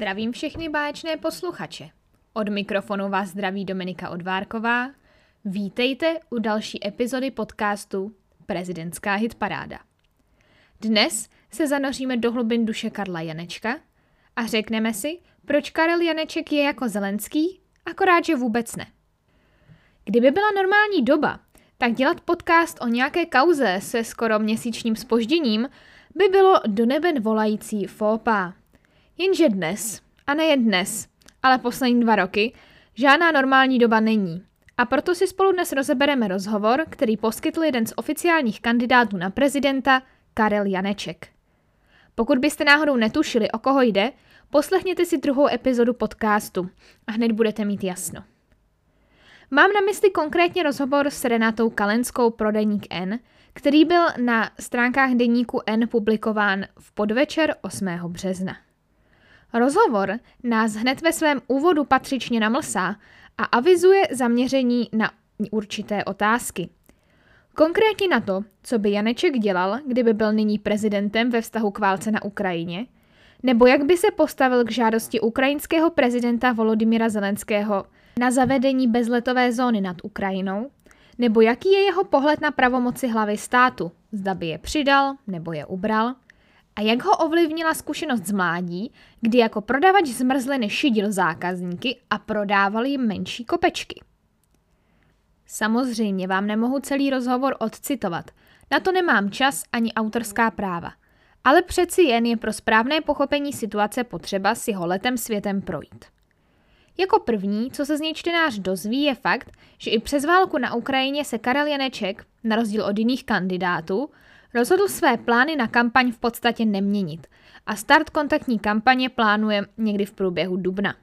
Zdravím všechny báječné posluchače. Od mikrofonu vás zdraví Dominika Odvárková. Vítejte u další epizody podcastu Prezidentská hitparáda. Dnes se zanoříme do hlubin duše Karla Janečka a řekneme si, proč Karel Janeček je jako Zelenský, akorát, že vůbec ne. Kdyby byla normální doba, tak dělat podcast o nějaké kauze se skoro měsíčním spožděním by bylo do neben volající fópa. Jenže dnes, a nejen dnes, ale poslední dva roky, žádná normální doba není. A proto si spolu dnes rozebereme rozhovor, který poskytl jeden z oficiálních kandidátů na prezidenta, Karel Janeček. Pokud byste náhodou netušili, o koho jde, poslechněte si druhou epizodu podcastu a hned budete mít jasno. Mám na mysli konkrétně rozhovor s Renatou Kalenskou pro Deník N, který byl na stránkách Deníku N publikován v podvečer 8. března. Rozhovor nás hned ve svém úvodu patřičně namlsá a avizuje zaměření na určité otázky. Konkrétně na to, co by Janeček dělal, kdyby byl nyní prezidentem ve vztahu k válce na Ukrajině, nebo jak by se postavil k žádosti ukrajinského prezidenta Volodymyra Zelenského na zavedení bezletové zóny nad Ukrajinou, nebo jaký je jeho pohled na pravomoci hlavy státu, zda by je přidal nebo je ubral, a jak ho ovlivnila zkušenost z mládí, kdy jako prodavač zmrzliny šidil zákazníky a prodával jim menší kopečky. Samozřejmě vám nemohu celý rozhovor odcitovat, na to nemám čas ani autorská práva, ale přeci jen je pro správné pochopení situace potřeba si ho letem světem projít. Jako první, co se z něj čtenář dozví, je fakt, že i přes válku na Ukrajině se Karel Janeček, na rozdíl od jiných kandidátů, rozhodl své plány na kampaň v podstatě neměnit a start kontaktní kampaně plánuje někdy v průběhu dubna.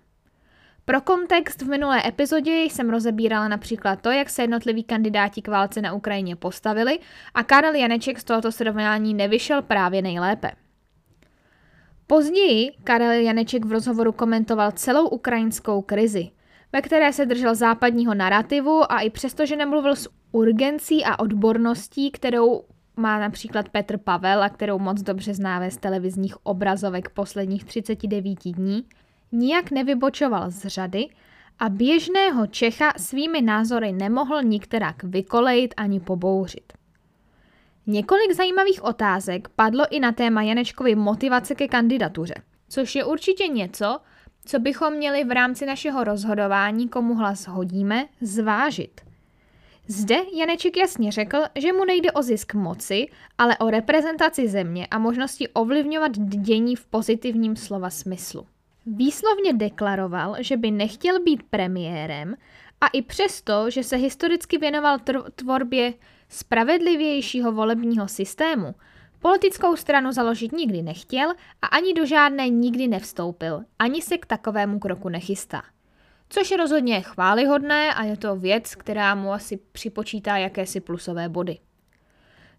Pro kontext v minulé epizodě jsem rozebírala například to, jak se jednotliví kandidáti k válce na Ukrajině postavili a Karel Janeček z tohoto srovnání nevyšel právě nejlépe. Později Karel Janeček v rozhovoru komentoval celou ukrajinskou krizi, ve které se držel západního narrativu a i přesto, že nemluvil s urgencí a odborností, kterou má například Petr Pavel a kterou moc dobře známe z televizních obrazovek posledních 39 dní, nijak nevybočoval z řady a běžného Čecha svými názory nemohl nikterak vykolejit ani pobouřit. Několik zajímavých otázek padlo i na téma Janečkovy motivace ke kandidatuře, což je určitě něco, co bychom měli v rámci našeho rozhodování, komu hlas hodíme, zvážit. Zde Janeček jasně řekl, že mu nejde o zisk moci, ale o reprezentaci země a možnosti ovlivňovat dění v pozitivním slova smyslu. Výslovně deklaroval, že by nechtěl být premiérem a i přesto, že se historicky věnoval tvorbě spravedlivějšího volebního systému, politickou stranu založit nikdy nechtěl a ani do žádné nikdy nevstoupil, ani se k takovému kroku nechystá. Což je rozhodně chválihodné a je to věc, která mu asi připočítá jakési plusové body.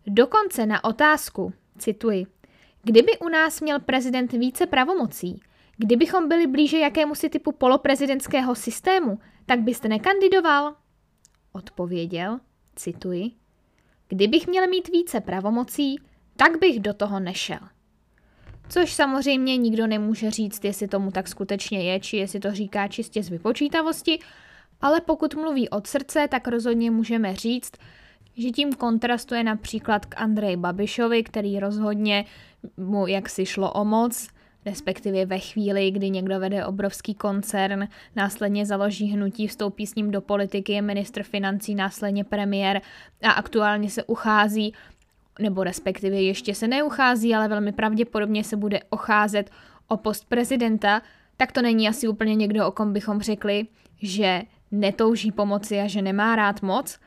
Dokonce na otázku, cituji, kdyby u nás měl prezident více pravomocí, kdybychom byli blíže jakémusi typu poloprezidentského systému, tak byste nekandidoval? Odpověděl, cituji, kdybych měl mít více pravomocí, tak bych do toho nešel. Což samozřejmě nikdo nemůže říct, jestli tomu tak skutečně je, či jestli to říká čistě z vypočítavosti, ale pokud mluví od srdce, tak rozhodně můžeme říct, že tím kontrastuje například k Andreji Babišovi, který rozhodně mu jaksi šlo o moc, respektive ve chvíli, kdy někdo vede obrovský koncern, následně založí hnutí, vstoupí s ním do politiky, je ministr financí, následně premiér a aktuálně se uchází nebo respektive ještě se neuchází, ale velmi pravděpodobně se bude ocházet o post prezidenta, tak to není asi úplně někdo, o kom bychom řekli, že netouží pomoci a že nemá rád moc,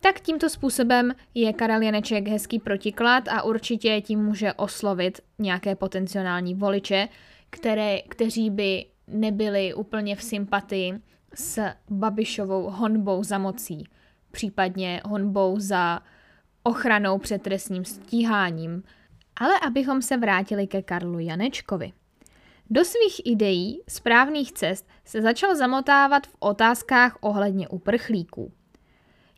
tak tímto způsobem je Karel Janeček hezký protiklad a určitě tím může oslovit nějaké potenciální voliče, které, kteří by nebyli úplně v sympatii s Babišovou honbou za mocí, případně honbou za ochranou před trestním stíháním. Ale abychom se vrátili ke Karlu Janečkovi. Do svých ideí správných cest se začal zamotávat v otázkách ohledně uprchlíků.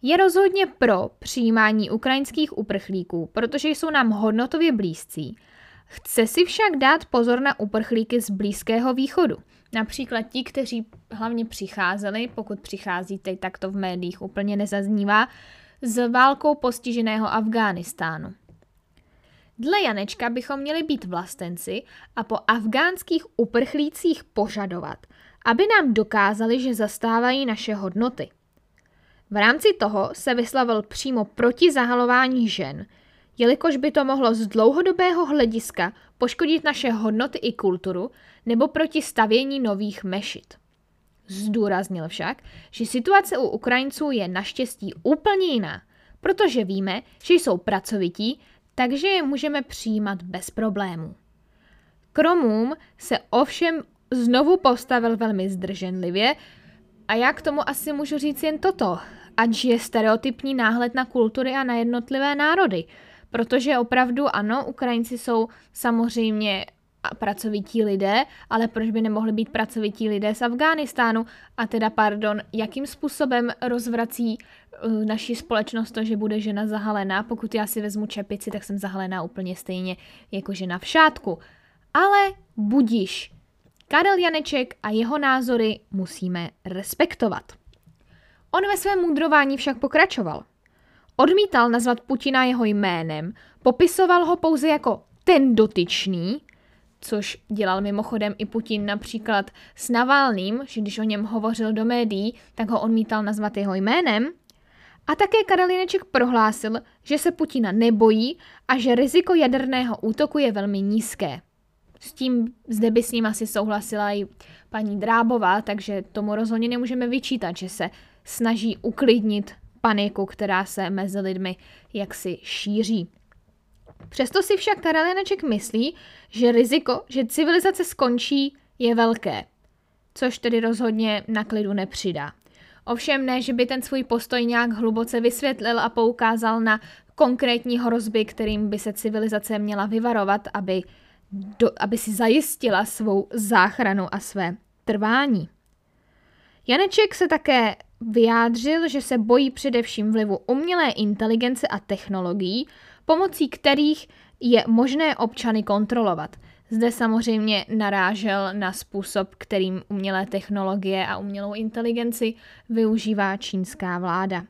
Je rozhodně pro přijímání ukrajinských uprchlíků, protože jsou nám hodnotově blízcí. Chce si však dát pozor na uprchlíky z Blízkého východu. Například ti, kteří hlavně přicházeli, pokud přicházíte, tak to v médiích úplně nezaznívá, z válkou postiženého Afghánistánu. Dle Janečka bychom měli být vlastenci a po afgánských uprchlících požadovat, aby nám dokázali, že zastávají naše hodnoty. V rámci toho se vyslavil přímo proti zahalování žen, jelikož by to mohlo z dlouhodobého hlediska poškodit naše hodnoty i kulturu nebo proti stavění nových mešit. Zdůraznil však, že situace u Ukrajinců je naštěstí úplně jiná, protože víme, že jsou pracovití, takže je můžeme přijímat bez problémů. Kromům se ovšem znovu postavil velmi zdrženlivě a já k tomu asi můžu říct jen toto, ať je stereotypní náhled na kultury a na jednotlivé národy, protože opravdu ano, Ukrajinci jsou samozřejmě pracovití lidé, ale proč by nemohli být pracovití lidé z Afghánistánu? A teda, pardon, jakým způsobem rozvrací uh, naši společnost to, že bude žena zahalená? Pokud já si vezmu čepici, tak jsem zahalená úplně stejně jako žena v šátku. Ale budíš. Karel Janeček a jeho názory musíme respektovat. On ve svém mudrování však pokračoval. Odmítal nazvat Putina jeho jménem, popisoval ho pouze jako ten dotyčný, což dělal mimochodem i Putin například s Navalným, že když o něm hovořil do médií, tak ho odmítal nazvat jeho jménem. A také Karolineček prohlásil, že se Putina nebojí a že riziko jaderného útoku je velmi nízké. S tím zde by s ním asi souhlasila i paní Drábová, takže tomu rozhodně nemůžeme vyčítat, že se snaží uklidnit paniku, která se mezi lidmi jaksi šíří. Přesto si však Karolinaček myslí, že riziko, že civilizace skončí, je velké, což tedy rozhodně na klidu nepřidá. Ovšem ne, že by ten svůj postoj nějak hluboce vysvětlil a poukázal na konkrétní hrozby, kterým by se civilizace měla vyvarovat, aby, do, aby si zajistila svou záchranu a své trvání. Janeček se také vyjádřil, že se bojí především vlivu umělé inteligence a technologií, pomocí kterých je možné občany kontrolovat. Zde samozřejmě narážel na způsob, kterým umělé technologie a umělou inteligenci využívá čínská vláda.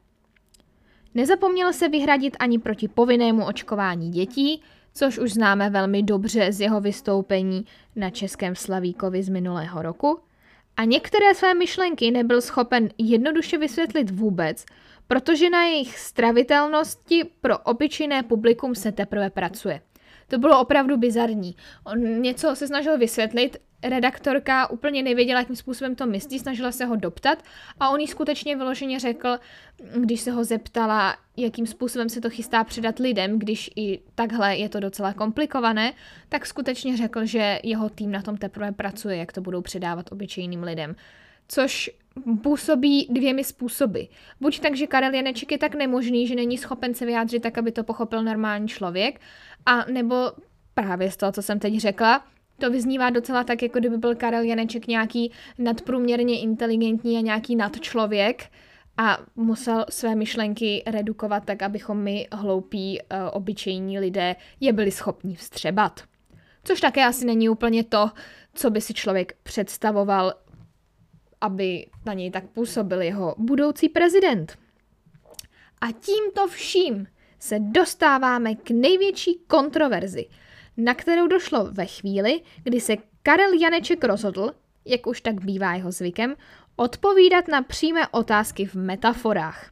Nezapomněl se vyhradit ani proti povinnému očkování dětí, což už známe velmi dobře z jeho vystoupení na Českém Slavíkovi z minulého roku. A některé své myšlenky nebyl schopen jednoduše vysvětlit vůbec, protože na jejich stravitelnosti pro obyčejné publikum se teprve pracuje. To bylo opravdu bizarní. On něco se snažil vysvětlit, redaktorka úplně nevěděla, jakým způsobem to myslí, snažila se ho doptat a on jí skutečně vyloženě řekl, když se ho zeptala, jakým způsobem se to chystá předat lidem, když i takhle je to docela komplikované, tak skutečně řekl, že jeho tým na tom teprve pracuje, jak to budou předávat obyčejným lidem. Což působí dvěmi způsoby. Buď tak, že Karel Janeček je tak nemožný, že není schopen se vyjádřit tak, aby to pochopil normální člověk, a nebo právě z toho, co jsem teď řekla, to vyznívá docela tak, jako kdyby byl Karel Janeček nějaký nadprůměrně inteligentní a nějaký nadčlověk a musel své myšlenky redukovat tak, abychom my, hloupí, uh, obyčejní lidé, je byli schopni vstřebat. Což také asi není úplně to, co by si člověk představoval aby na něj tak působil jeho budoucí prezident. A tímto vším se dostáváme k největší kontroverzi, na kterou došlo ve chvíli, kdy se Karel Janeček rozhodl, jak už tak bývá jeho zvykem, odpovídat na přímé otázky v metaforách.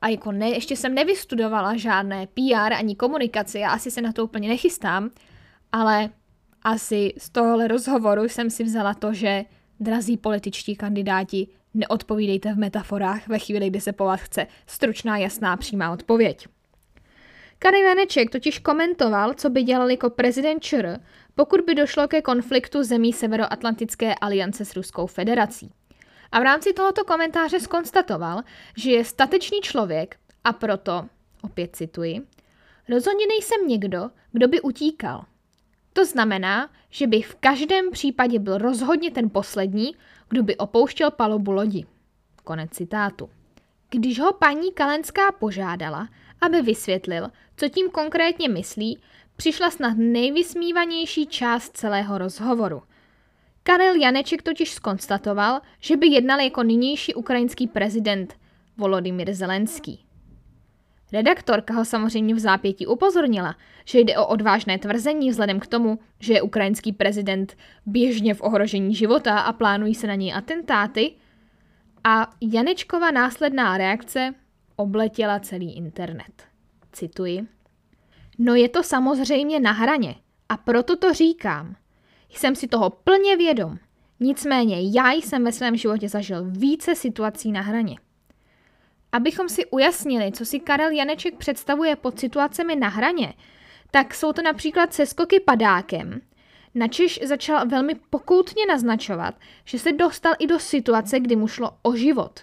A jako ne, ještě jsem nevystudovala žádné PR ani komunikaci, já asi se na to úplně nechystám, ale asi z tohohle rozhovoru jsem si vzala to, že Drazí političtí kandidáti, neodpovídejte v metaforách ve chvíli, kdy se po vás chce stručná, jasná, přímá odpověď. Karel Janeček totiž komentoval, co by dělal jako prezident ČR, pokud by došlo ke konfliktu zemí Severoatlantické aliance s Ruskou federací. A v rámci tohoto komentáře skonstatoval, že je statečný člověk a proto, opět cituji, rozhodně nejsem někdo, kdo by utíkal. To znamená, že by v každém případě byl rozhodně ten poslední, kdo by opouštěl palubu lodi. Konec citátu. Když ho paní Kalenská požádala, aby vysvětlil, co tím konkrétně myslí, přišla snad nejvysmívanější část celého rozhovoru. Karel Janeček totiž skonstatoval, že by jednal jako nynější ukrajinský prezident Volodymyr Zelenský. Redaktorka ho samozřejmě v zápětí upozornila, že jde o odvážné tvrzení vzhledem k tomu, že je ukrajinský prezident běžně v ohrožení života a plánují se na něj atentáty. A Janečkova následná reakce obletěla celý internet. Cituji. No je to samozřejmě na hraně a proto to říkám. Jsem si toho plně vědom. Nicméně já jsem ve svém životě zažil více situací na hraně. Abychom si ujasnili, co si Karel Janeček představuje pod situacemi na hraně, tak jsou to například seskoky padákem. Načiž začal velmi pokoutně naznačovat, že se dostal i do situace, kdy mu šlo o život.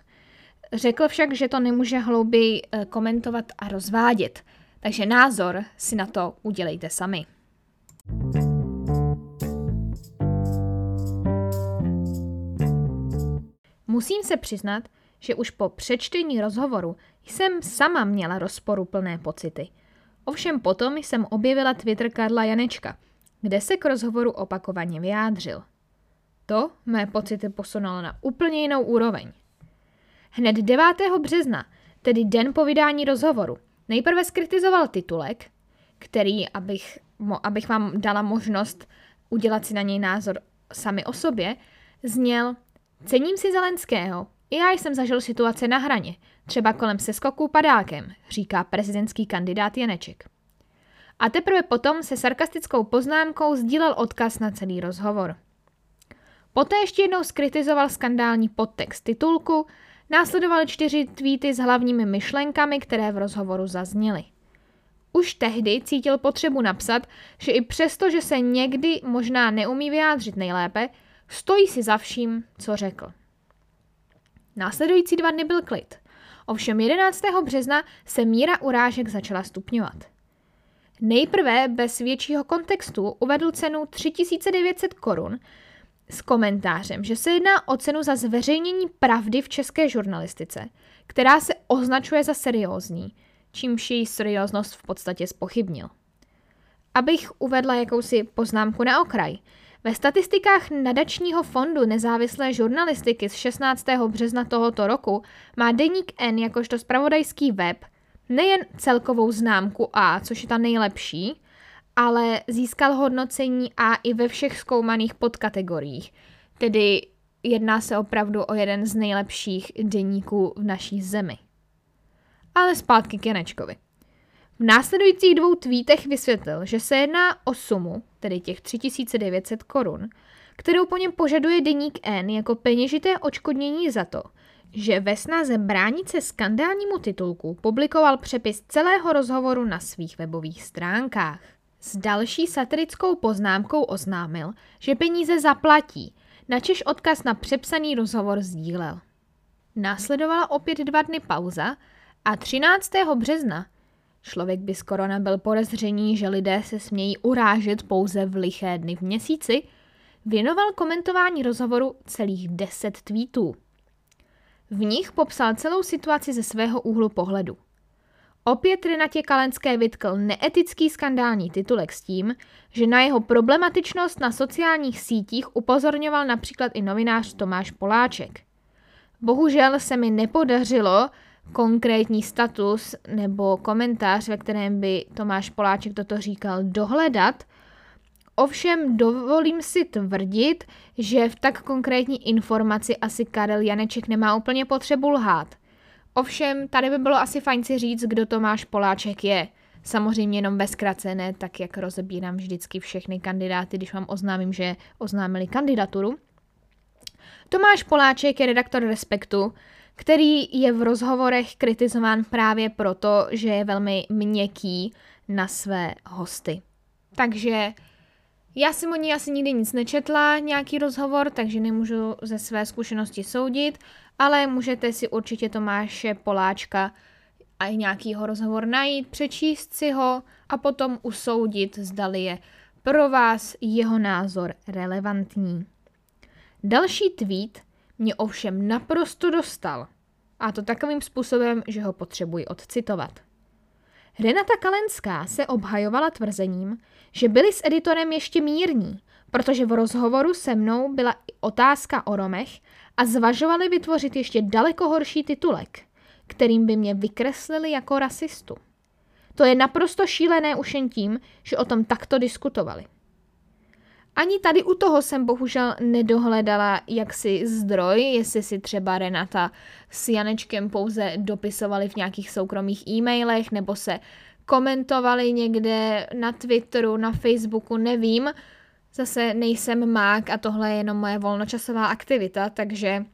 Řekl však, že to nemůže hlouběji eh, komentovat a rozvádět, takže názor si na to udělejte sami. Musím se přiznat, že už po přečtení rozhovoru jsem sama měla rozporuplné pocity. Ovšem potom jsem objevila Twitter Karla Janečka, kde se k rozhovoru opakovaně vyjádřil. To mé pocity posunulo na úplně jinou úroveň. Hned 9. března, tedy den po vydání rozhovoru, nejprve skritizoval titulek, který, abych, mo, abych vám dala možnost udělat si na něj názor sami o sobě, zněl Cením si Zelenského, i já jsem zažil situace na hraně, třeba kolem seskoku padákem, říká prezidentský kandidát Janeček. A teprve potom se sarkastickou poznámkou sdílel odkaz na celý rozhovor. Poté ještě jednou skritizoval skandální podtext titulku, následovaly čtyři tweety s hlavními myšlenkami, které v rozhovoru zazněly. Už tehdy cítil potřebu napsat, že i přesto, že se někdy možná neumí vyjádřit nejlépe, stojí si za vším, co řekl. Následující dva dny byl klid. Ovšem 11. března se míra urážek začala stupňovat. Nejprve bez většího kontextu uvedl cenu 3900 korun s komentářem, že se jedná o cenu za zveřejnění pravdy v české žurnalistice, která se označuje za seriózní, čímž její serióznost v podstatě spochybnil. Abych uvedla jakousi poznámku na okraj – ve statistikách nadačního fondu nezávislé žurnalistiky z 16. března tohoto roku má Deník N jakožto spravodajský web nejen celkovou známku A, což je ta nejlepší, ale získal hodnocení A i ve všech zkoumaných podkategoriích. Tedy jedná se opravdu o jeden z nejlepších deníků v naší zemi. Ale zpátky k Janečkovi. V následujících dvou tweetech vysvětlil, že se jedná o sumu, tedy těch 3900 korun, kterou po něm požaduje deník N jako peněžité očkodnění za to, že ve snaze bránit se skandálnímu titulku publikoval přepis celého rozhovoru na svých webových stránkách. S další satirickou poznámkou oznámil, že peníze zaplatí, načež odkaz na přepsaný rozhovor sdílel. Následovala opět dva dny pauza a 13. března Člověk by skoro nebyl podezření, že lidé se smějí urážet pouze v liché dny v měsíci, věnoval komentování rozhovoru celých deset tweetů. V nich popsal celou situaci ze svého úhlu pohledu. Opět Renatě Kalenské vytkl neetický skandální titulek s tím, že na jeho problematičnost na sociálních sítích upozorňoval například i novinář Tomáš Poláček. Bohužel se mi nepodařilo konkrétní status nebo komentář, ve kterém by Tomáš Poláček toto říkal, dohledat. Ovšem dovolím si tvrdit, že v tak konkrétní informaci asi Karel Janeček nemá úplně potřebu lhát. Ovšem, tady by bylo asi fajn si říct, kdo Tomáš Poláček je. Samozřejmě jenom ve zkratce, ne tak, jak rozebírám vždycky všechny kandidáty, když vám oznámím, že oznámili kandidaturu. Tomáš Poláček je redaktor Respektu, který je v rozhovorech kritizován právě proto, že je velmi měkký na své hosty. Takže já jsem o ní asi nikdy nic nečetla, nějaký rozhovor, takže nemůžu ze své zkušenosti soudit, ale můžete si určitě Tomáše Poláčka a i nějakýho rozhovor najít, přečíst si ho a potom usoudit, zdali je pro vás jeho názor relevantní. Další tweet mě ovšem naprosto dostal. A to takovým způsobem, že ho potřebuji odcitovat. Renata Kalenská se obhajovala tvrzením, že byli s editorem ještě mírní, protože v rozhovoru se mnou byla i otázka o Romech a zvažovali vytvořit ještě daleko horší titulek, kterým by mě vykreslili jako rasistu. To je naprosto šílené už jen tím, že o tom takto diskutovali. Ani tady u toho jsem bohužel nedohledala jaksi zdroj, jestli si třeba Renata s Janečkem pouze dopisovali v nějakých soukromých e-mailech nebo se komentovali někde na Twitteru, na Facebooku, nevím. Zase nejsem mák a tohle je jenom moje volnočasová aktivita, takže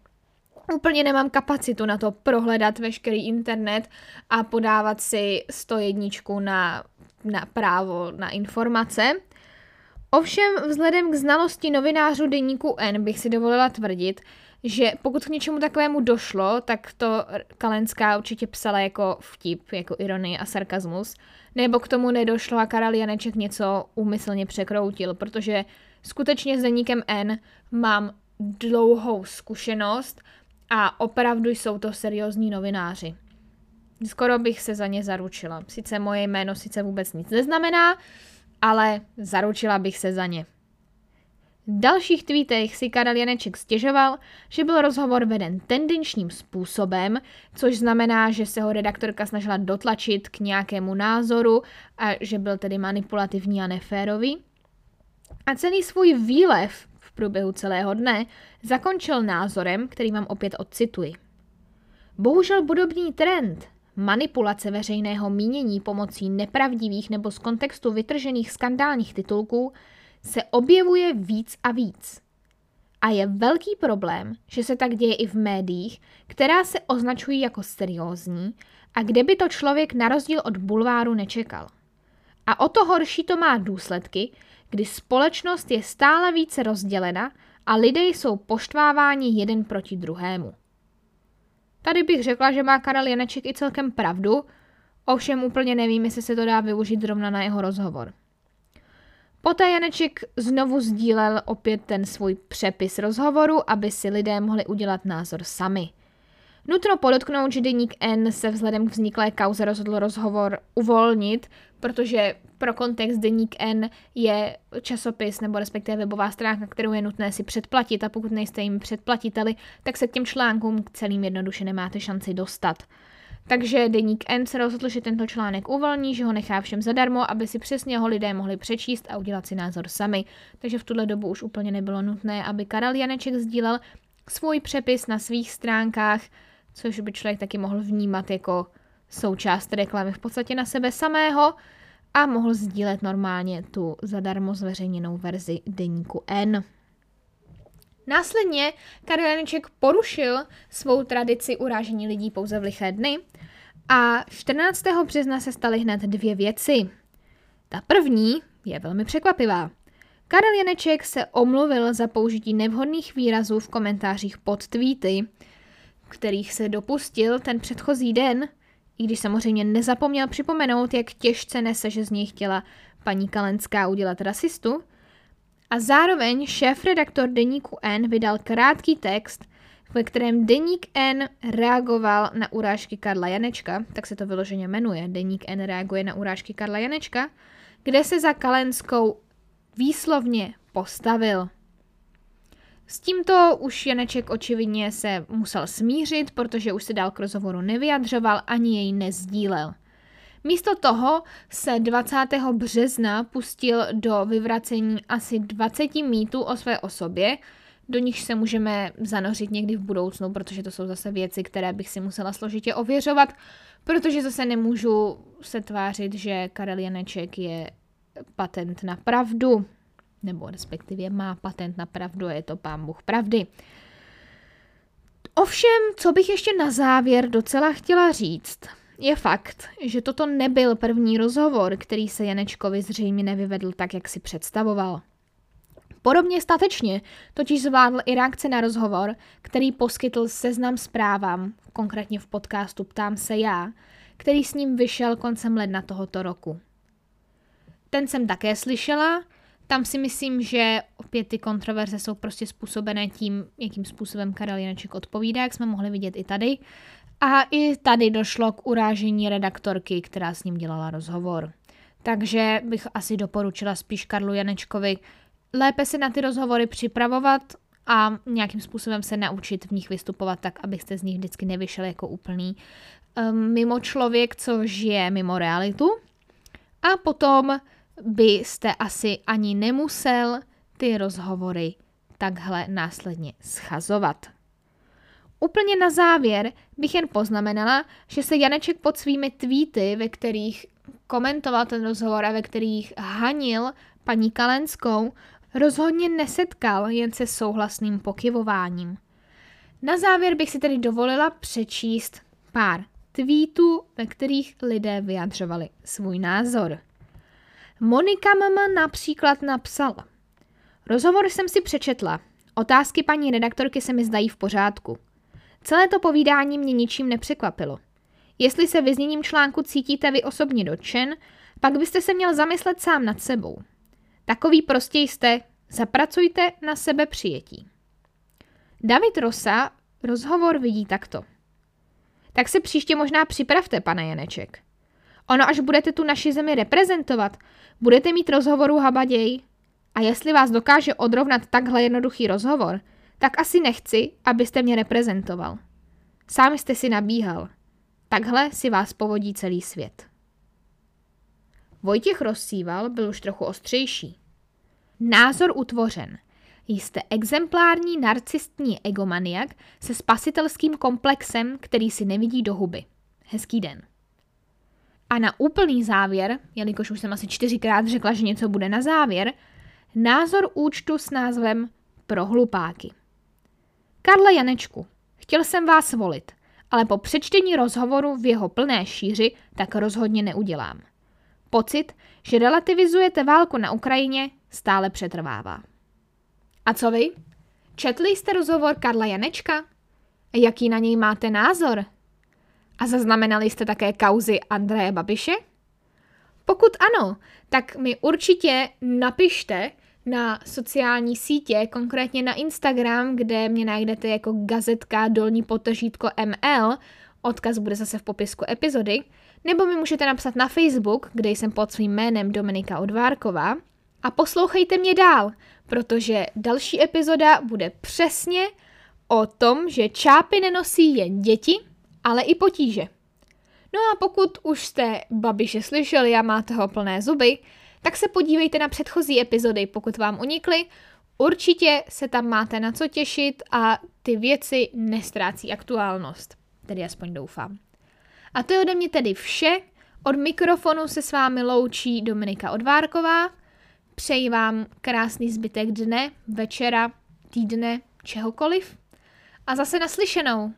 úplně nemám kapacitu na to prohledat veškerý internet a podávat si 101 na, na právo na informace. Ovšem vzhledem k znalosti novinářů deníku N bych si dovolila tvrdit, že pokud k něčemu takovému došlo, tak to Kalenská určitě psala jako vtip, jako ironii a sarkazmus, nebo k tomu nedošlo a Karel Janeček něco úmyslně překroutil, protože skutečně s deníkem N mám dlouhou zkušenost a opravdu jsou to seriózní novináři. Skoro bych se za ně zaručila. Sice moje jméno sice vůbec nic neznamená, ale zaručila bych se za ně. V dalších tweetech si Karel Janeček stěžoval, že byl rozhovor veden tendenčním způsobem, což znamená, že se ho redaktorka snažila dotlačit k nějakému názoru a že byl tedy manipulativní a neférový. A celý svůj výlev v průběhu celého dne zakončil názorem, který vám opět odcituji. Bohužel podobný trend manipulace veřejného mínění pomocí nepravdivých nebo z kontextu vytržených skandálních titulků se objevuje víc a víc. A je velký problém, že se tak děje i v médiích, která se označují jako seriózní a kde by to člověk na rozdíl od bulváru nečekal. A o to horší to má důsledky, kdy společnost je stále více rozdělena a lidé jsou poštváváni jeden proti druhému. Tady bych řekla, že má Karel Janeček i celkem pravdu, ovšem úplně nevím, jestli se to dá využít zrovna na jeho rozhovor. Poté Janeček znovu sdílel opět ten svůj přepis rozhovoru, aby si lidé mohli udělat názor sami. Nutno podotknout, že deník N se vzhledem k vzniklé kauze rozhodl rozhovor uvolnit, protože pro kontext deník N je časopis nebo respektive webová stránka, kterou je nutné si předplatit a pokud nejste jim předplatiteli, tak se k těm článkům k celým jednoduše nemáte šanci dostat. Takže deník N se rozhodl, že tento článek uvolní, že ho nechá všem zadarmo, aby si přesně ho lidé mohli přečíst a udělat si názor sami. Takže v tuhle dobu už úplně nebylo nutné, aby Karel Janeček sdílel svůj přepis na svých stránkách, což by člověk taky mohl vnímat jako součást reklamy v podstatě na sebe samého a mohl sdílet normálně tu zadarmo zveřejněnou verzi deníku N. Následně Karel Janeček porušil svou tradici urážení lidí pouze v liché dny a 14. března se staly hned dvě věci. Ta první je velmi překvapivá. Karel Janeček se omluvil za použití nevhodných výrazů v komentářích pod tweety, kterých se dopustil ten předchozí den, i když samozřejmě nezapomněl připomenout, jak těžce nese, že z něj chtěla paní Kalenská udělat rasistu, a zároveň šéf-redaktor deníku N vydal krátký text, ve kterém deník N reagoval na urážky Karla Janečka, tak se to vyloženě jmenuje, deník N reaguje na urážky Karla Janečka, kde se za Kalenskou výslovně postavil. S tímto už Janeček očividně se musel smířit, protože už se dál k rozhovoru nevyjadřoval ani jej nezdílel. Místo toho se 20. března pustil do vyvracení asi 20 mýtů o své osobě, do nich se můžeme zanořit někdy v budoucnu, protože to jsou zase věci, které bych si musela složitě ověřovat, protože zase nemůžu se tvářit, že Karel Janeček je patent na pravdu nebo respektive má patent na pravdu a je to pán Bůh pravdy. Ovšem, co bych ještě na závěr docela chtěla říct, je fakt, že toto nebyl první rozhovor, který se Janečkovi zřejmě nevyvedl tak, jak si představoval. Podobně statečně totiž zvládl i reakce na rozhovor, který poskytl seznam zprávám, konkrétně v podcastu Ptám se já, který s ním vyšel koncem ledna tohoto roku. Ten jsem také slyšela tam si myslím, že opět ty kontroverze jsou prostě způsobené tím, jakým způsobem Karel Janeček odpovídá, jak jsme mohli vidět i tady. A i tady došlo k urážení redaktorky, která s ním dělala rozhovor. Takže bych asi doporučila spíš Karlu Janečkovi lépe se na ty rozhovory připravovat a nějakým způsobem se naučit v nich vystupovat tak, abyste z nich vždycky nevyšel jako úplný um, mimo člověk, co žije mimo realitu. A potom byste asi ani nemusel ty rozhovory takhle následně schazovat. Úplně na závěr bych jen poznamenala, že se Janeček pod svými tweety, ve kterých komentoval ten rozhovor a ve kterých hanil paní Kalenskou, rozhodně nesetkal jen se souhlasným pokyvováním. Na závěr bych si tedy dovolila přečíst pár tweetů, ve kterých lidé vyjadřovali svůj názor. Monika mama například napsala. Rozhovor jsem si přečetla. Otázky paní redaktorky se mi zdají v pořádku. Celé to povídání mě ničím nepřekvapilo. Jestli se vyzněním článku cítíte vy osobně dotčen, pak byste se měl zamyslet sám nad sebou. Takový prostě jste, zapracujte na sebe přijetí. David Rosa rozhovor vidí takto. Tak se příště možná připravte, pane Janeček. Ono, až budete tu naši zemi reprezentovat, budete mít rozhovoru habaděj. A jestli vás dokáže odrovnat takhle jednoduchý rozhovor, tak asi nechci, abyste mě reprezentoval. Sám jste si nabíhal. Takhle si vás povodí celý svět. Vojtěch Rozsíval byl už trochu ostřejší. Názor utvořen. Jste exemplární narcistní egomaniak se spasitelským komplexem, který si nevidí do huby. Hezký den. A na úplný závěr, jelikož už jsem asi čtyřikrát řekla, že něco bude na závěr, názor účtu s názvem Pro hlupáky. Karle Janečku, chtěl jsem vás volit, ale po přečtení rozhovoru v jeho plné šíři tak rozhodně neudělám. Pocit, že relativizujete válku na Ukrajině, stále přetrvává. A co vy? Četli jste rozhovor Karla Janečka? Jaký na něj máte názor? A zaznamenali jste také kauzy Andreje Babiše? Pokud ano, tak mi určitě napište na sociální sítě, konkrétně na Instagram, kde mě najdete jako gazetka dolní potažítko ML, odkaz bude zase v popisku epizody, nebo mi můžete napsat na Facebook, kde jsem pod svým jménem Dominika Odvárková. A poslouchejte mě dál, protože další epizoda bude přesně o tom, že čápy nenosí jen děti, ale i potíže. No a pokud už jste Babiše slyšeli a máte ho plné zuby, tak se podívejte na předchozí epizody, pokud vám unikly. Určitě se tam máte na co těšit a ty věci nestrácí aktuálnost. Tedy aspoň doufám. A to je ode mě tedy vše. Od mikrofonu se s vámi loučí Dominika Odvárková. Přeji vám krásný zbytek dne, večera, týdne, čehokoliv. A zase naslyšenou.